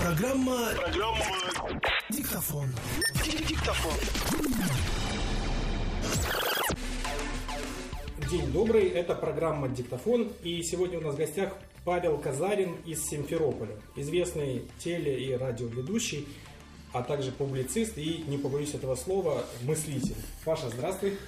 Программа... Программа... Диктофон. Диктофон. День добрый, это программа «Диктофон», и сегодня у нас в гостях Павел Казарин из Симферополя, известный теле- и радиоведущий, а также публицист и, не побоюсь этого слова, мыслитель. Паша, здравствуй.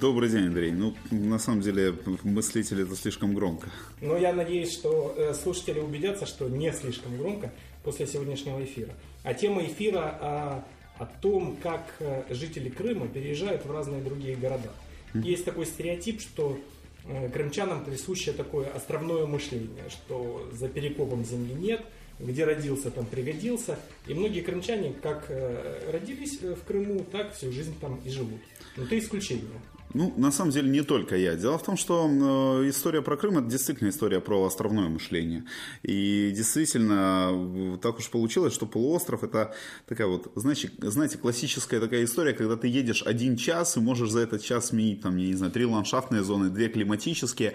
Добрый день, Андрей. Ну, на самом деле, мыслитель это слишком громко. Но я надеюсь, что э, слушатели убедятся, что не слишком громко после сегодняшнего эфира. А тема эфира о, о том, как э, жители Крыма переезжают в разные другие города. Есть такой стереотип, что э, крымчанам присуще такое островное мышление, что за перекопом земли нет – где родился, там пригодился. И многие крымчане как э, родились в Крыму, так всю жизнь там и живут. Но это исключение. Ну, на самом деле, не только я. Дело в том, что э, история про Крым – это действительно история про островное мышление. И действительно, так уж получилось, что полуостров – это такая вот, знаете, знаете, классическая такая история, когда ты едешь один час и можешь за этот час сменить, там, я не знаю, три ландшафтные зоны, две климатические.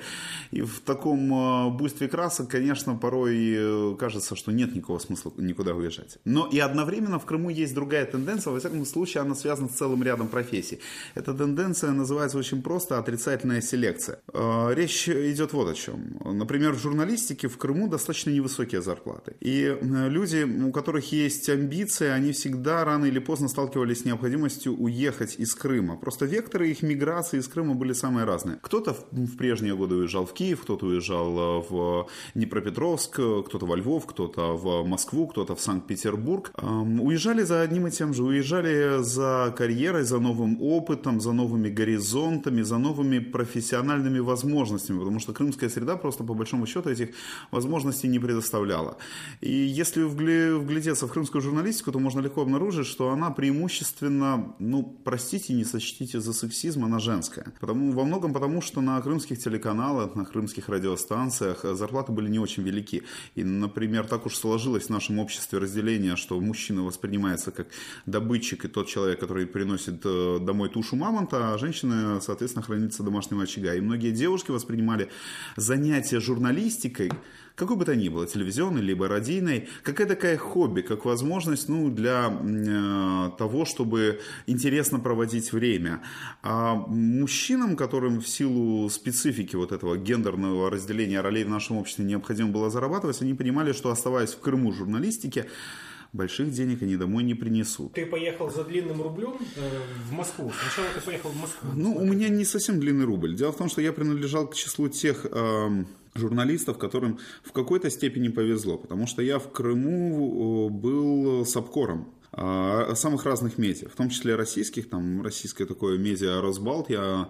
И в таком э, буйстве красок, конечно, порой э, кажется, что нет никакого смысла никуда уезжать. Но и одновременно в Крыму есть другая тенденция, во всяком случае, она связана с целым рядом профессий. Эта тенденция называется называется очень просто отрицательная селекция. Э, речь идет вот о чем. Например, в журналистике в Крыму достаточно невысокие зарплаты. И люди, у которых есть амбиции, они всегда рано или поздно сталкивались с необходимостью уехать из Крыма. Просто векторы их миграции из Крыма были самые разные. Кто-то в прежние годы уезжал в Киев, кто-то уезжал э, в Днепропетровск, кто-то во Львов, кто-то в Москву, кто-то в Санкт-Петербург. Уезжали за одним и тем же. Уезжали за карьерой, за новым опытом, за новыми горизонтами горизонтами, за новыми профессиональными возможностями, потому что крымская среда просто по большому счету этих возможностей не предоставляла. И если вглядеться в крымскую журналистику, то можно легко обнаружить, что она преимущественно, ну, простите, не сочтите за сексизм, она женская. Потому, во многом потому, что на крымских телеканалах, на крымских радиостанциях зарплаты были не очень велики. И, например, так уж сложилось в нашем обществе разделение, что мужчина воспринимается как добытчик и тот человек, который приносит э, домой тушу мамонта, а женщина соответственно, хранится домашнего очага. И многие девушки воспринимали занятия журналистикой, какой бы то ни было, телевизионной, либо радийной, как такая хобби, как возможность ну, для э, того, чтобы интересно проводить время. А мужчинам, которым в силу специфики вот этого гендерного разделения ролей в нашем обществе необходимо было зарабатывать, они понимали, что оставаясь в Крыму журналистике, больших денег они домой не принесут. Ты поехал за длинным рублем э, в Москву. Сначала ты поехал в Москву. Ну, у меня не совсем длинный рубль. Дело в том, что я принадлежал к числу тех э, журналистов, которым в какой-то степени повезло, потому что я в Крыму э, был с обкором самых разных медиа, в том числе российских, там российское такое медиа «Росбалт», я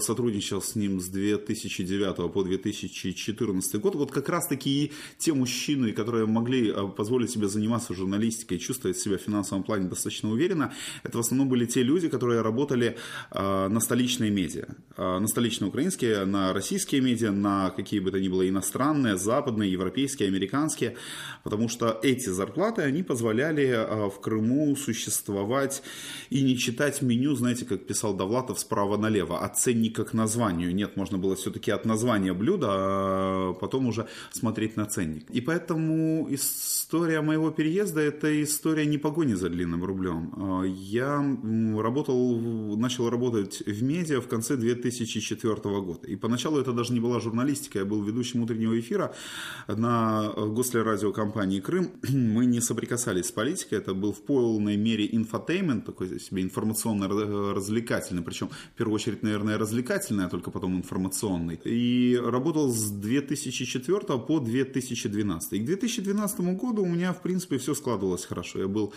сотрудничал с ним с 2009 по 2014 год. Вот как раз таки те мужчины, которые могли а, позволить себе заниматься журналистикой и чувствовать себя в финансовом плане достаточно уверенно, это в основном были те люди, которые работали а, на столичные медиа, на столичные украинские, на российские медиа, на какие бы то ни было иностранные, западные, европейские, американские, потому что эти зарплаты, они позволяли в Крыму существовать и не читать меню, знаете, как писал Довлатов, справа налево, от ценника к названию. Нет, можно было все-таки от названия блюда, а потом уже смотреть на ценник. И поэтому история моего переезда – это история не погони за длинным рублем. А я работал, начал работать в медиа в конце 2004 года. И поначалу это даже не была журналистика, я был ведущим утреннего эфира на гостелерадиокомпании «Крым». Мы не соприкасались с политикой, это был в полной мере infotainment, такой себе информационно-развлекательный, причем в первую очередь, наверное, развлекательный, а только потом информационный. И работал с 2004 по 2012. И к 2012 году у меня, в принципе, все складывалось хорошо. Я был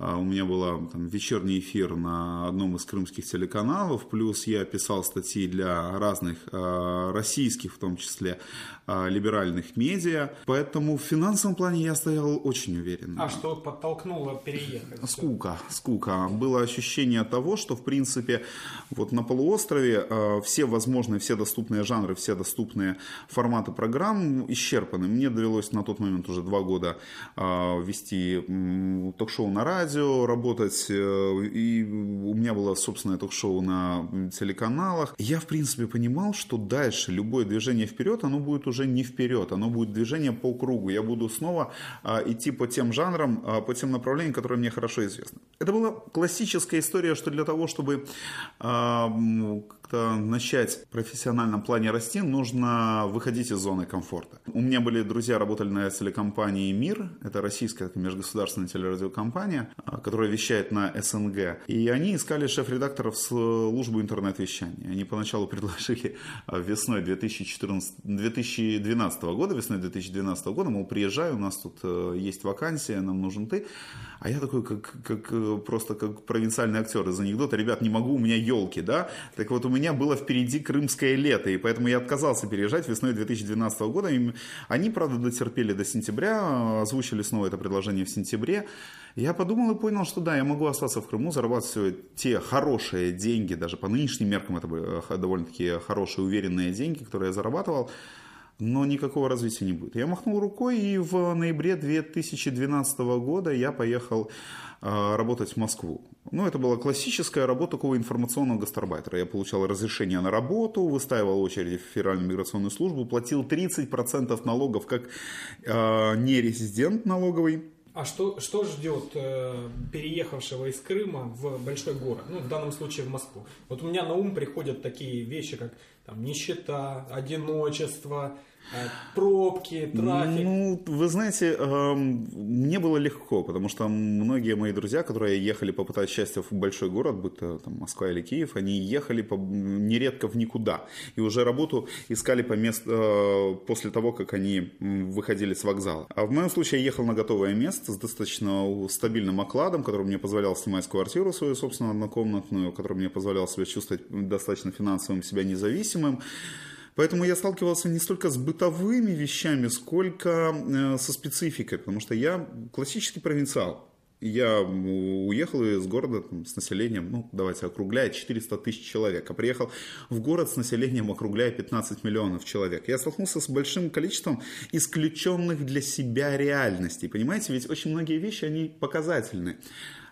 а, у меня был там, вечерний эфир на одном из крымских телеканалов, плюс я писал статьи для разных э, российских, в том числе, э, либеральных медиа. Поэтому в финансовом плане я стоял очень уверенно. А что подтолкнуло переехать. Скука, скука. Было ощущение того, что, в принципе, вот на полуострове все возможные, все доступные жанры, все доступные форматы программ исчерпаны. Мне довелось на тот момент уже два года вести м, ток-шоу на радио, работать, э, и у меня было собственное ток-шоу на телеканалах. Я, в принципе, понимал, что дальше любое движение вперед, оно будет уже не вперед, оно будет движение по кругу. Я буду снова а, идти по тем жанрам, а, по тем направлениям, которые мне хорошо известны. Это была классическая история, что для того, чтобы а, как-то начать в профессиональном плане расти, нужно выходить из зоны комфорта. У меня были друзья, работали на телекомпании «Мир», это российская межгосударственная телерадиокомпания, а, которая вещает на СНГ, и они искали шеф-редакторов службы интернет-вещания. Они поначалу предложили а, весной 2014, 2012 года, весной 2012 года, мол, приезжай, у нас тут э, есть вакансия, нам нужен ты. А я такой, как, как э, просто как провинциальный актер из анекдота, ребят, не могу, у меня елки, да? Так вот, у меня было впереди крымское лето, и поэтому я отказался переезжать весной 2012 года. И они, правда, дотерпели до сентября, озвучили снова это предложение в сентябре. Я подумал и понял, что да, я могу остаться в Крыму, зарабатывать те хорошие деньги, даже по нынешним меркам это были э, довольно-таки хорошие, уверенные деньги, которые я зарабатывал но никакого развития не будет. Я махнул рукой, и в ноябре 2012 года я поехал э, работать в Москву. Ну, это была классическая работа такого информационного гастарбайтера. Я получал разрешение на работу, выстаивал очереди в Федеральную миграционную службу, платил 30% налогов как э, нерезидент налоговый. А что, что ждет э, переехавшего из Крыма в большой город, ну, в данном случае в Москву? Вот у меня на ум приходят такие вещи, как там, нищета, одиночество, пробки, трафик? Ну, вы знаете, эм, мне было легко, потому что многие мои друзья, которые ехали попытать счастье в большой город, будь то там, Москва или Киев, они ехали по, нередко в никуда. И уже работу искали по мест, э, после того, как они выходили с вокзала. А в моем случае я ехал на готовое место с достаточно стабильным окладом, который мне позволял снимать квартиру свою, собственно, однокомнатную, который мне позволял себя чувствовать достаточно финансовым, себя независимым. Поэтому я сталкивался не столько с бытовыми вещами, сколько э, со спецификой, потому что я классический провинциал. Я уехал из города там, с населением, ну, давайте округляя, 400 тысяч человек, а приехал в город с населением, округляя 15 миллионов человек. Я столкнулся с большим количеством исключенных для себя реальностей. Понимаете, ведь очень многие вещи, они показательны.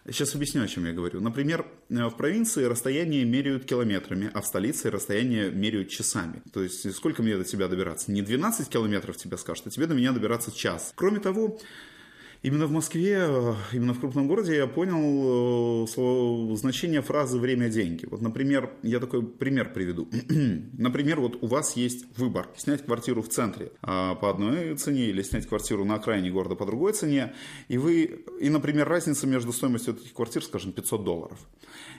Сейчас объясню, о чем я говорю. Например, э, в провинции расстояние меряют километрами, а в столице расстояние меряют часами. То есть, сколько мне до тебя добираться? Не 12 километров тебе скажут, а тебе до меня добираться час. Кроме того, Именно в Москве, э, именно в крупном городе я понял э, значение фразы «время – деньги». Вот, например, я такой пример приведу. например, вот у вас есть выбор – снять квартиру в центре а, по одной цене или снять квартиру на окраине города по другой цене. И вы, и, например, разница между стоимостью этих квартир, скажем, 500 долларов.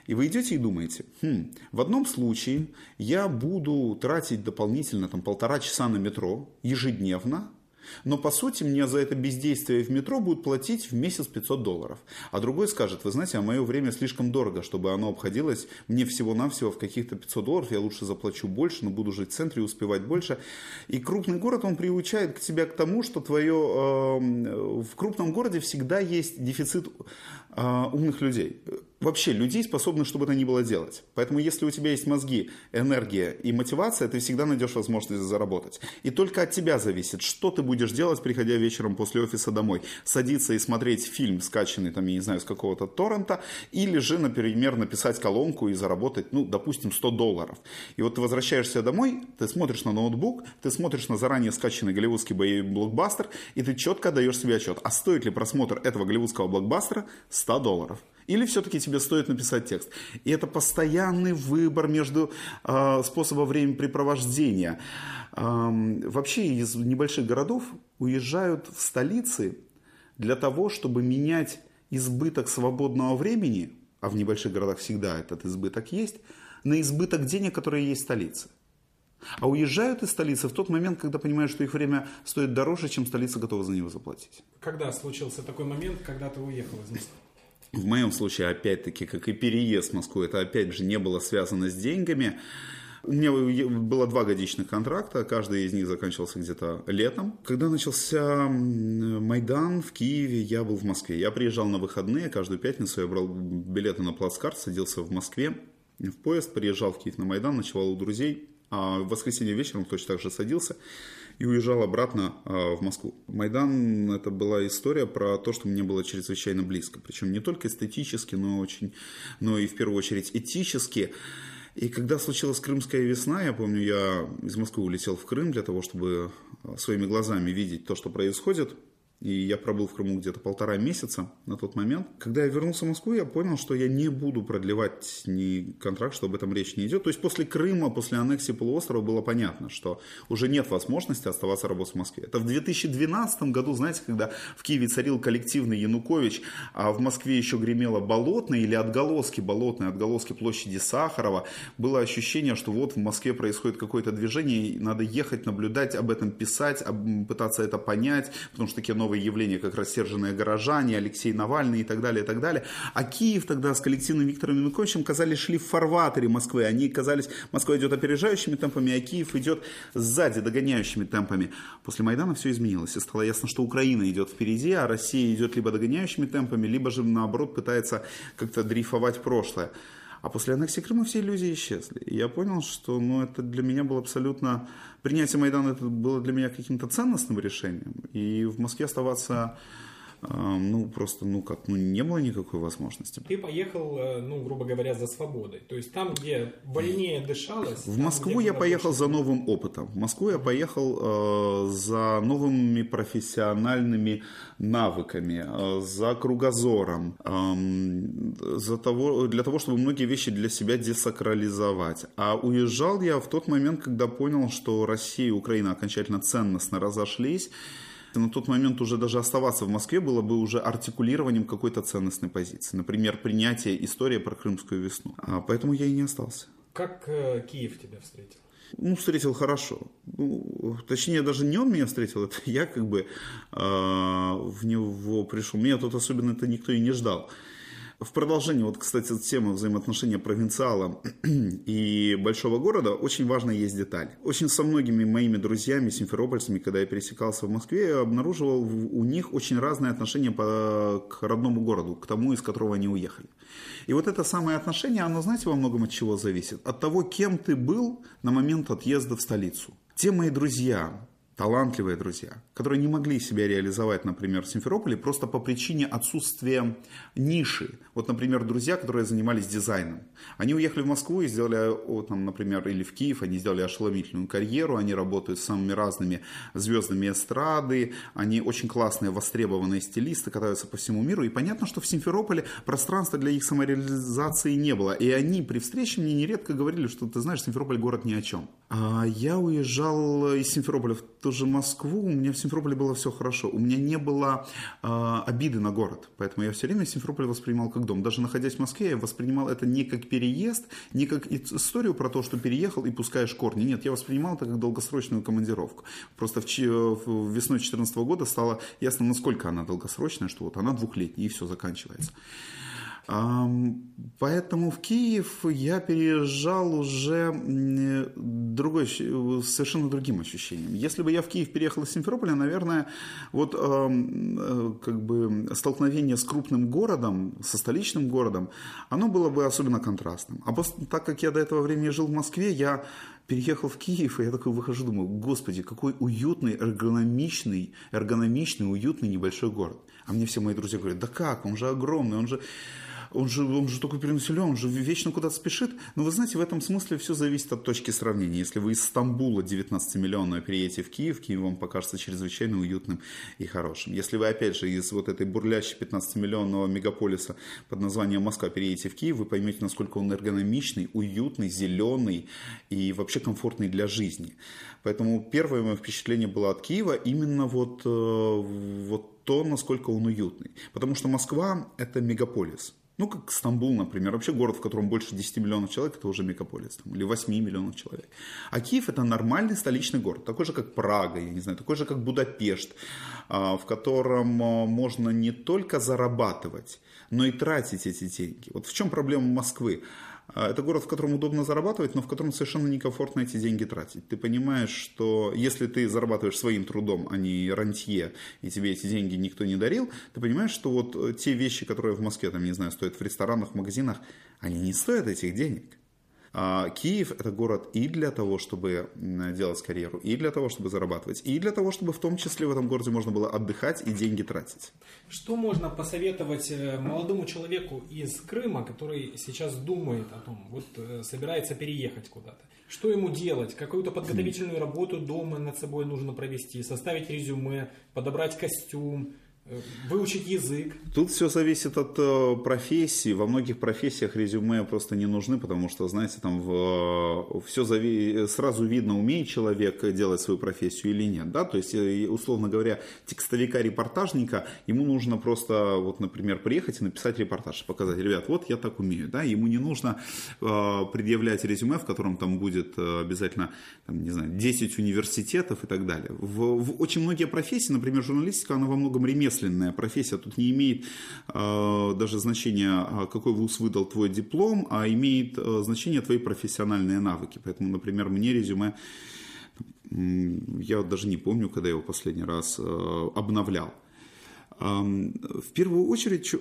И вы идете и думаете, хм, в одном случае я буду тратить дополнительно там, полтора часа на метро ежедневно, но по сути мне за это бездействие в метро будут платить в месяц 500 долларов. А другой скажет, вы знаете, а мое время слишком дорого, чтобы оно обходилось мне всего-навсего в каких-то 500 долларов, я лучше заплачу больше, но буду жить в центре и успевать больше. И крупный город, он приучает к тебя к тому, что твое, э, в крупном городе всегда есть дефицит э, умных людей вообще людей, способных, чтобы это ни было делать. Поэтому если у тебя есть мозги, энергия и мотивация, ты всегда найдешь возможность заработать. И только от тебя зависит, что ты будешь делать, приходя вечером после офиса домой. Садиться и смотреть фильм, скачанный, там, я не знаю, с какого-то торрента, или же, например, написать колонку и заработать, ну, допустим, 100 долларов. И вот ты возвращаешься домой, ты смотришь на ноутбук, ты смотришь на заранее скачанный голливудский блокбастер, и ты четко даешь себе отчет, а стоит ли просмотр этого голливудского блокбастера 100 долларов. Или все-таки тебе стоит написать текст. И это постоянный выбор между э, способом времяпрепровождения. Э, вообще из небольших городов уезжают в столицы для того, чтобы менять избыток свободного времени, а в небольших городах всегда этот избыток есть, на избыток денег, которые есть в столице. А уезжают из столицы в тот момент, когда понимают, что их время стоит дороже, чем столица готова за него заплатить. Когда случился такой момент, когда ты уехал из Москвы? В моем случае, опять-таки, как и переезд в Москву, это опять же не было связано с деньгами. У меня было два годичных контракта, каждый из них заканчивался где-то летом. Когда начался Майдан в Киеве, я был в Москве. Я приезжал на выходные, каждую пятницу я брал билеты на плацкарт, садился в Москве в поезд, приезжал в Киев на Майдан, ночевал у друзей, а в воскресенье вечером точно так же садился и уезжал обратно а, в Москву. Майдан – это была история про то, что мне было чрезвычайно близко. Причем не только эстетически, но, очень, но и в первую очередь этически. И когда случилась Крымская весна, я помню, я из Москвы улетел в Крым для того, чтобы а, своими глазами видеть то, что происходит – и я пробыл в Крыму где-то полтора месяца на тот момент. Когда я вернулся в Москву, я понял, что я не буду продлевать ни контракт, что об этом речь не идет. То есть после Крыма, после аннексии полуострова было понятно, что уже нет возможности оставаться работать в Москве. Это в 2012 году, знаете, когда в Киеве царил коллективный Янукович, а в Москве еще гремело Болотное или отголоски Болотной, отголоски площади Сахарова, было ощущение, что вот в Москве происходит какое-то движение, и надо ехать, наблюдать, об этом писать, пытаться это понять, потому что такие новые явления, как рассерженные горожане, Алексей Навальный и так далее, и так далее. А Киев тогда с коллективным Виктором Януковичем, казались, шли в фарватере Москвы. Они казались, Москва идет опережающими темпами, а Киев идет сзади, догоняющими темпами. После Майдана все изменилось, и стало ясно, что Украина идет впереди, а Россия идет либо догоняющими темпами, либо же, наоборот, пытается как-то дрейфовать прошлое. А после аннексии Крыма все иллюзии исчезли. И я понял, что ну, это для меня было абсолютно... Принятие Майдана это было для меня каким-то ценностным решением. И в Москве оставаться ну, просто, ну, как, ну, не было никакой возможности. Ты поехал, э, ну, грубо говоря, за свободой. То есть там, где вольнее дышалось... В Москву я поехал за новым опытом. В Москву я поехал э, за новыми профессиональными навыками, э, за кругозором, э, за того, для того, чтобы многие вещи для себя десакрализовать. А уезжал я в тот момент, когда понял, что Россия и Украина окончательно ценностно разошлись, на тот момент уже даже оставаться в Москве было бы уже артикулированием какой-то ценностной позиции. Например, принятие истории про Крымскую весну. А поэтому я и не остался. Как э, Киев тебя встретил? Ну, встретил хорошо. Ну, точнее, даже не он меня встретил, это я как бы э, в него пришел. Меня тут особенно это никто и не ждал. В продолжении, вот, кстати, темы взаимоотношения провинциала и большого города, очень важная есть деталь. Очень со многими моими друзьями, симферопольцами, когда я пересекался в Москве, я обнаруживал у них очень разные отношения по, к родному городу, к тому, из которого они уехали. И вот это самое отношение, оно, знаете, во многом от чего зависит? От того, кем ты был на момент отъезда в столицу. Те мои друзья, талантливые друзья, которые не могли себя реализовать, например, в Симферополе просто по причине отсутствия ниши. Вот, например, друзья, которые занимались дизайном. Они уехали в Москву и сделали, вот, там, например, или в Киев, они сделали ошеломительную карьеру, они работают с самыми разными звездами эстрады, они очень классные, востребованные стилисты, катаются по всему миру. И понятно, что в Симферополе пространства для их самореализации не было. И они при встрече мне нередко говорили, что ты знаешь, Симферополь город ни о чем. А я уезжал из Симферополя в ту же Москву, у меня в Симферополе было все хорошо. У меня не было э, обиды на город. Поэтому я все время Симферополь воспринимал как дом. Даже находясь в Москве, я воспринимал это не как переезд, не как историю про то, что переехал и пускаешь корни. Нет, я воспринимал это как долгосрочную командировку. Просто в, в весной 2014 года стало ясно, насколько она долгосрочная, что вот она двухлетняя и все заканчивается. Поэтому в Киев я переезжал уже другой, совершенно другим ощущением. Если бы я в Киев переехал из Симферополя, наверное, вот э, как бы столкновение с крупным городом, со столичным городом, оно было бы особенно контрастным. А после, так как я до этого времени жил в Москве, я переехал в Киев, и я такой выхожу, думаю, господи, какой уютный, эргономичный, эргономичный, уютный небольшой город. А мне все мои друзья говорят, да как, он же огромный, он же он же, он же только перенаселен, он же вечно куда-то спешит. Но вы знаете, в этом смысле все зависит от точки сравнения. Если вы из Стамбула 19-миллионного переедете в Киев, Киев вам покажется чрезвычайно уютным и хорошим. Если вы, опять же, из вот этой бурлящей 15-миллионного мегаполиса под названием Москва переедете в Киев, вы поймете, насколько он эргономичный, уютный, зеленый и вообще комфортный для жизни. Поэтому первое мое впечатление было от Киева именно вот, э, вот то, насколько он уютный. Потому что Москва – это мегаполис. Ну, как Стамбул, например. Вообще город, в котором больше 10 миллионов человек, это уже мегаполис. Там, или 8 миллионов человек. А Киев это нормальный столичный город. Такой же, как Прага, я не знаю. Такой же, как Будапешт. А, в котором а, можно не только зарабатывать, но и тратить эти деньги. Вот в чем проблема Москвы? А, это город, в котором удобно зарабатывать, но в котором совершенно некомфортно эти деньги тратить. Ты понимаешь, что если ты зарабатываешь своим трудом, а не рантье, и тебе эти деньги никто не дарил, ты понимаешь, что вот те вещи, которые в Москве, там, не знаю, стоят в ресторанах, в магазинах, они не стоят этих денег. А Киев – это город и для того, чтобы делать карьеру, и для того, чтобы зарабатывать, и для того, чтобы в том числе в этом городе можно было отдыхать и деньги тратить. Что можно посоветовать э, молодому человеку из Крыма, который сейчас думает о том, вот э, собирается переехать куда-то? Что ему делать? Какую-то подготовительную работу дома над собой нужно провести, составить резюме, подобрать костюм – Выучить язык. Тут все зависит от э, профессии. Во многих профессиях резюме просто не нужны, потому что, знаете, там в, э, все зави... сразу видно, умеет человек делать свою профессию или нет. Да? То есть, э, условно говоря, текстовика-репортажника, ему нужно просто, вот, например, приехать и написать репортаж, показать, ребят, вот я так умею. Да? Ему не нужно э, предъявлять резюме, в котором там будет обязательно, там, не знаю, 10 университетов и так далее. В, в очень многие профессии, например, журналистика, она во многом ремесленная ремесленная профессия. Тут не имеет э, даже значения, а, какой вуз выдал твой диплом, а имеет э, значение твои профессиональные навыки. Поэтому, например, мне резюме, я даже не помню, когда я его последний раз э, обновлял. В первую очередь,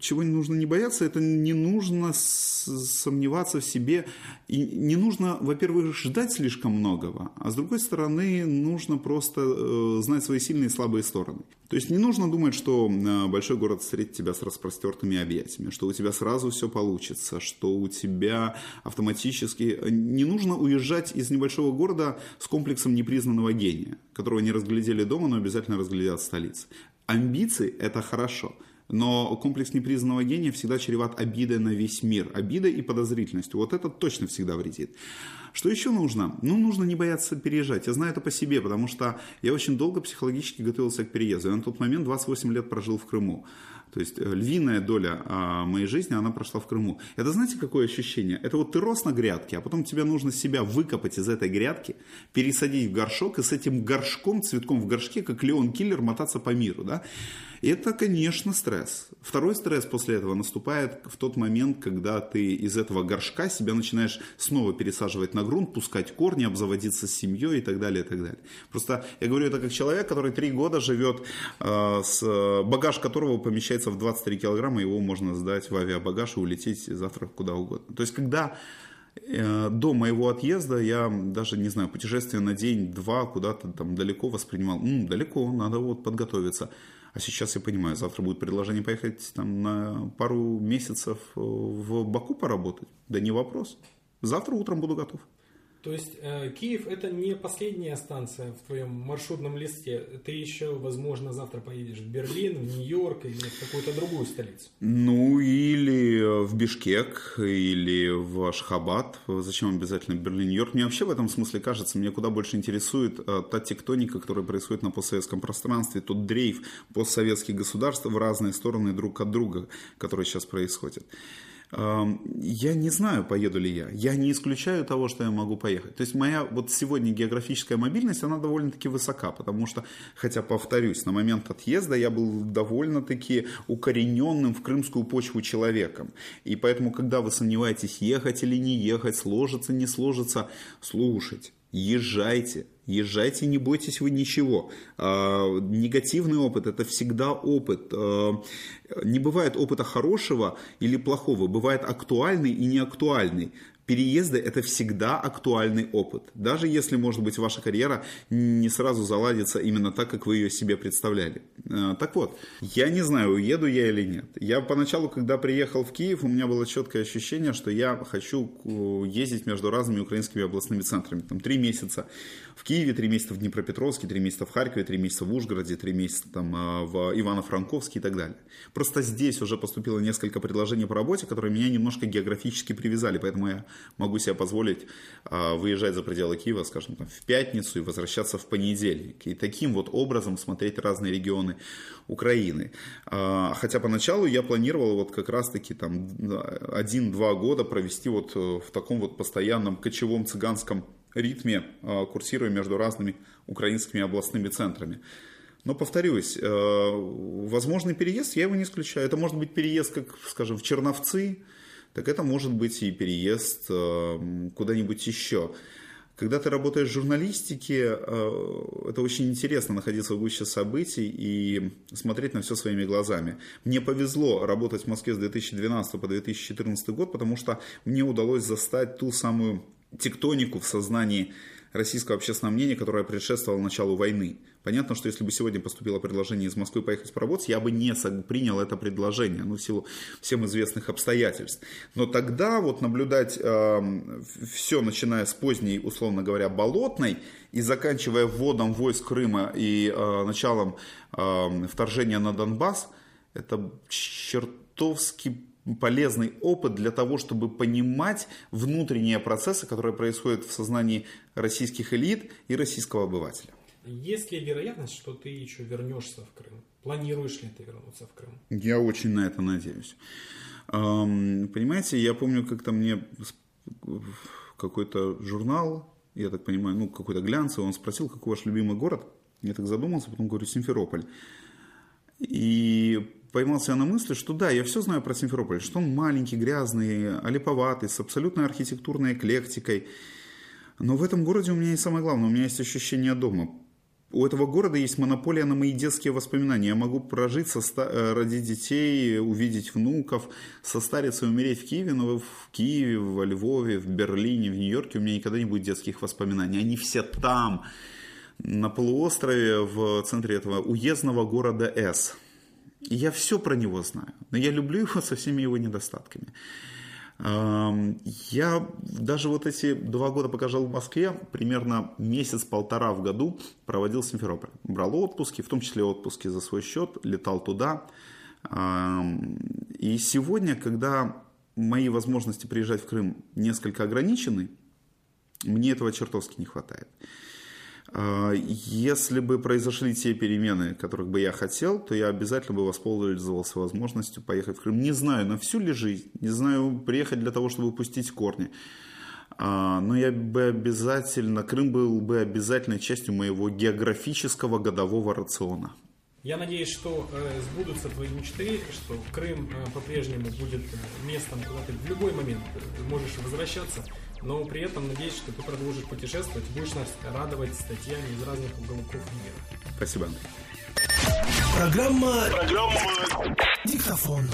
чего не нужно не бояться, это не нужно сомневаться в себе. И не нужно, во-первых, ждать слишком многого, а с другой стороны, нужно просто э, знать свои сильные и слабые стороны. То есть не нужно думать, что э, большой город встретит тебя с распростертыми объятиями, что у тебя сразу все получится, что у тебя автоматически... Не нужно уезжать из небольшого города с комплексом непризнанного гения, которого не разглядели дома, но обязательно разглядят в столице амбиции – это хорошо. Но комплекс непризнанного гения всегда чреват обидой на весь мир. Обидой и подозрительностью. Вот это точно всегда вредит. Что еще нужно? Ну, нужно не бояться переезжать. Я знаю это по себе, потому что я очень долго психологически готовился к переезду. Я на тот момент 28 лет прожил в Крыму. То есть э, львиная доля а, моей жизни, она прошла в Крыму. Это знаете, какое ощущение? Это вот ты рос на грядке, а потом тебе нужно себя выкопать из этой грядки, пересадить в горшок и с этим горшком, цветком в горшке, как Леон Киллер, мотаться по миру. Да? Это, конечно, стресс. Второй стресс после этого наступает в тот момент, когда ты из этого горшка себя начинаешь снова пересаживать на грунт, пускать корни, обзаводиться семьей и так далее, и так далее. Просто я говорю это как человек, который три года живет, э, с, багаж которого помещается в 23 килограмма, его можно сдать в авиабагаж и улететь завтра куда угодно. То есть, когда э, до моего отъезда я даже, не знаю, путешествие на день-два куда-то там далеко воспринимал. М, далеко, надо вот подготовиться. А сейчас я понимаю, завтра будет предложение поехать там на пару месяцев э, в Баку поработать. Да не вопрос. Завтра утром буду готов. То есть э, Киев это не последняя станция в твоем маршрутном листе. Ты еще, возможно, завтра поедешь в Берлин, в Нью-Йорк или в какую-то другую столицу. Ну, или в Бишкек, или в Ашхабад. Зачем обязательно Берлин, Нью-Йорк? Мне вообще в этом смысле кажется, мне куда больше интересует э, та тектоника, которая происходит на постсоветском пространстве, тот дрейф постсоветских государств в разные стороны друг от друга, который сейчас происходит. Я не знаю, поеду ли я. Я не исключаю того, что я могу поехать. То есть моя вот сегодня географическая мобильность, она довольно-таки высока, потому что, хотя повторюсь, на момент отъезда я был довольно-таки укорененным в крымскую почву человеком. И поэтому, когда вы сомневаетесь, ехать или не ехать, сложится, не сложится, слушать езжайте, езжайте, не бойтесь вы ничего. А, негативный опыт – это всегда опыт. А, не бывает опыта хорошего или плохого, бывает актуальный и неактуальный переезды – это всегда актуальный опыт. Даже если, может быть, ваша карьера не сразу заладится именно так, как вы ее себе представляли. Э, так вот, я не знаю, уеду я или нет. Я поначалу, когда приехал в Киев, у меня было четкое ощущение, что я хочу ездить между разными украинскими областными центрами. Там три месяца в Киеве, три месяца в Днепропетровске, три месяца в Харькове, три месяца в Ужгороде, три месяца там э, в Ивано-Франковске и так далее. Просто здесь уже поступило несколько предложений по работе, которые меня немножко географически привязали, поэтому я могу себе позволить а, выезжать за пределы Киева, скажем, там, в пятницу и возвращаться в понедельник. И таким вот образом смотреть разные регионы Украины. А, хотя поначалу я планировал вот как раз-таки там один-два года провести вот э, в таком вот постоянном кочевом цыганском ритме, а, курсируя между разными украинскими областными центрами. Но повторюсь, э, возможный переезд, я его не исключаю. Это может быть переезд, как, скажем, в Черновцы, так это может быть и переезд э, куда-нибудь еще. Когда ты работаешь в журналистике, э, это очень интересно находиться в гуще событий и смотреть на все своими глазами. Мне повезло работать в Москве с 2012 по 2014 год, потому что мне удалось застать ту самую тектонику в сознании российского общественного мнения, которое предшествовало началу войны. Понятно, что если бы сегодня поступило предложение из Москвы поехать поработать, я бы не принял это предложение, ну, в силу всем известных обстоятельств. Но тогда вот наблюдать э, все, начиная с поздней, условно говоря, болотной, и заканчивая вводом войск Крыма и э, началом э, вторжения на Донбасс, это чертовски полезный опыт для того, чтобы понимать внутренние процессы, которые происходят в сознании российских элит и российского обывателя. Есть ли вероятность, что ты еще вернешься в Крым? Планируешь ли ты вернуться в Крым? Я очень на это надеюсь. Понимаете, я помню, как-то мне какой-то журнал, я так понимаю, ну, какой-то глянцевый, он спросил, какой ваш любимый город. Я так задумался, потом говорю, Симферополь. И поймался я на мысли, что да, я все знаю про Симферополь, что он маленький, грязный, олиповатый, с абсолютной архитектурной эклектикой. Но в этом городе у меня и самое главное, у меня есть ощущение дома. У этого города есть монополия на мои детские воспоминания. Я могу прожить, соста- э, родить детей, увидеть внуков, состариться и умереть в Киеве, но в Киеве, во Львове, в Берлине, в Нью-Йорке у меня никогда не будет детских воспоминаний. Они все там, на полуострове, в центре этого уездного города С. Я все про него знаю, но я люблю его со всеми его недостатками. Я даже вот эти два года, пока жил в Москве, примерно месяц-полтора в году проводил в Симферополе. Брал отпуски, в том числе отпуски за свой счет, летал туда. И сегодня, когда мои возможности приезжать в Крым несколько ограничены, мне этого чертовски не хватает. А, если бы произошли те перемены, которых бы я хотел, то я обязательно бы воспользовался возможностью поехать в Крым. Не знаю, на всю ли жизнь, не знаю, приехать для того, чтобы пустить корни. А, но я бы обязательно, Крым был бы обязательной частью моего географического годового рациона. Я надеюсь, что э, сбудутся твои мечты, что Крым э, по-прежнему будет э, местом, куда ты в любой момент можешь возвращаться но при этом надеюсь, что ты продолжишь путешествовать и будешь нас радовать статьями из разных уголков мира. Спасибо. Программа... Программа... Диктофон.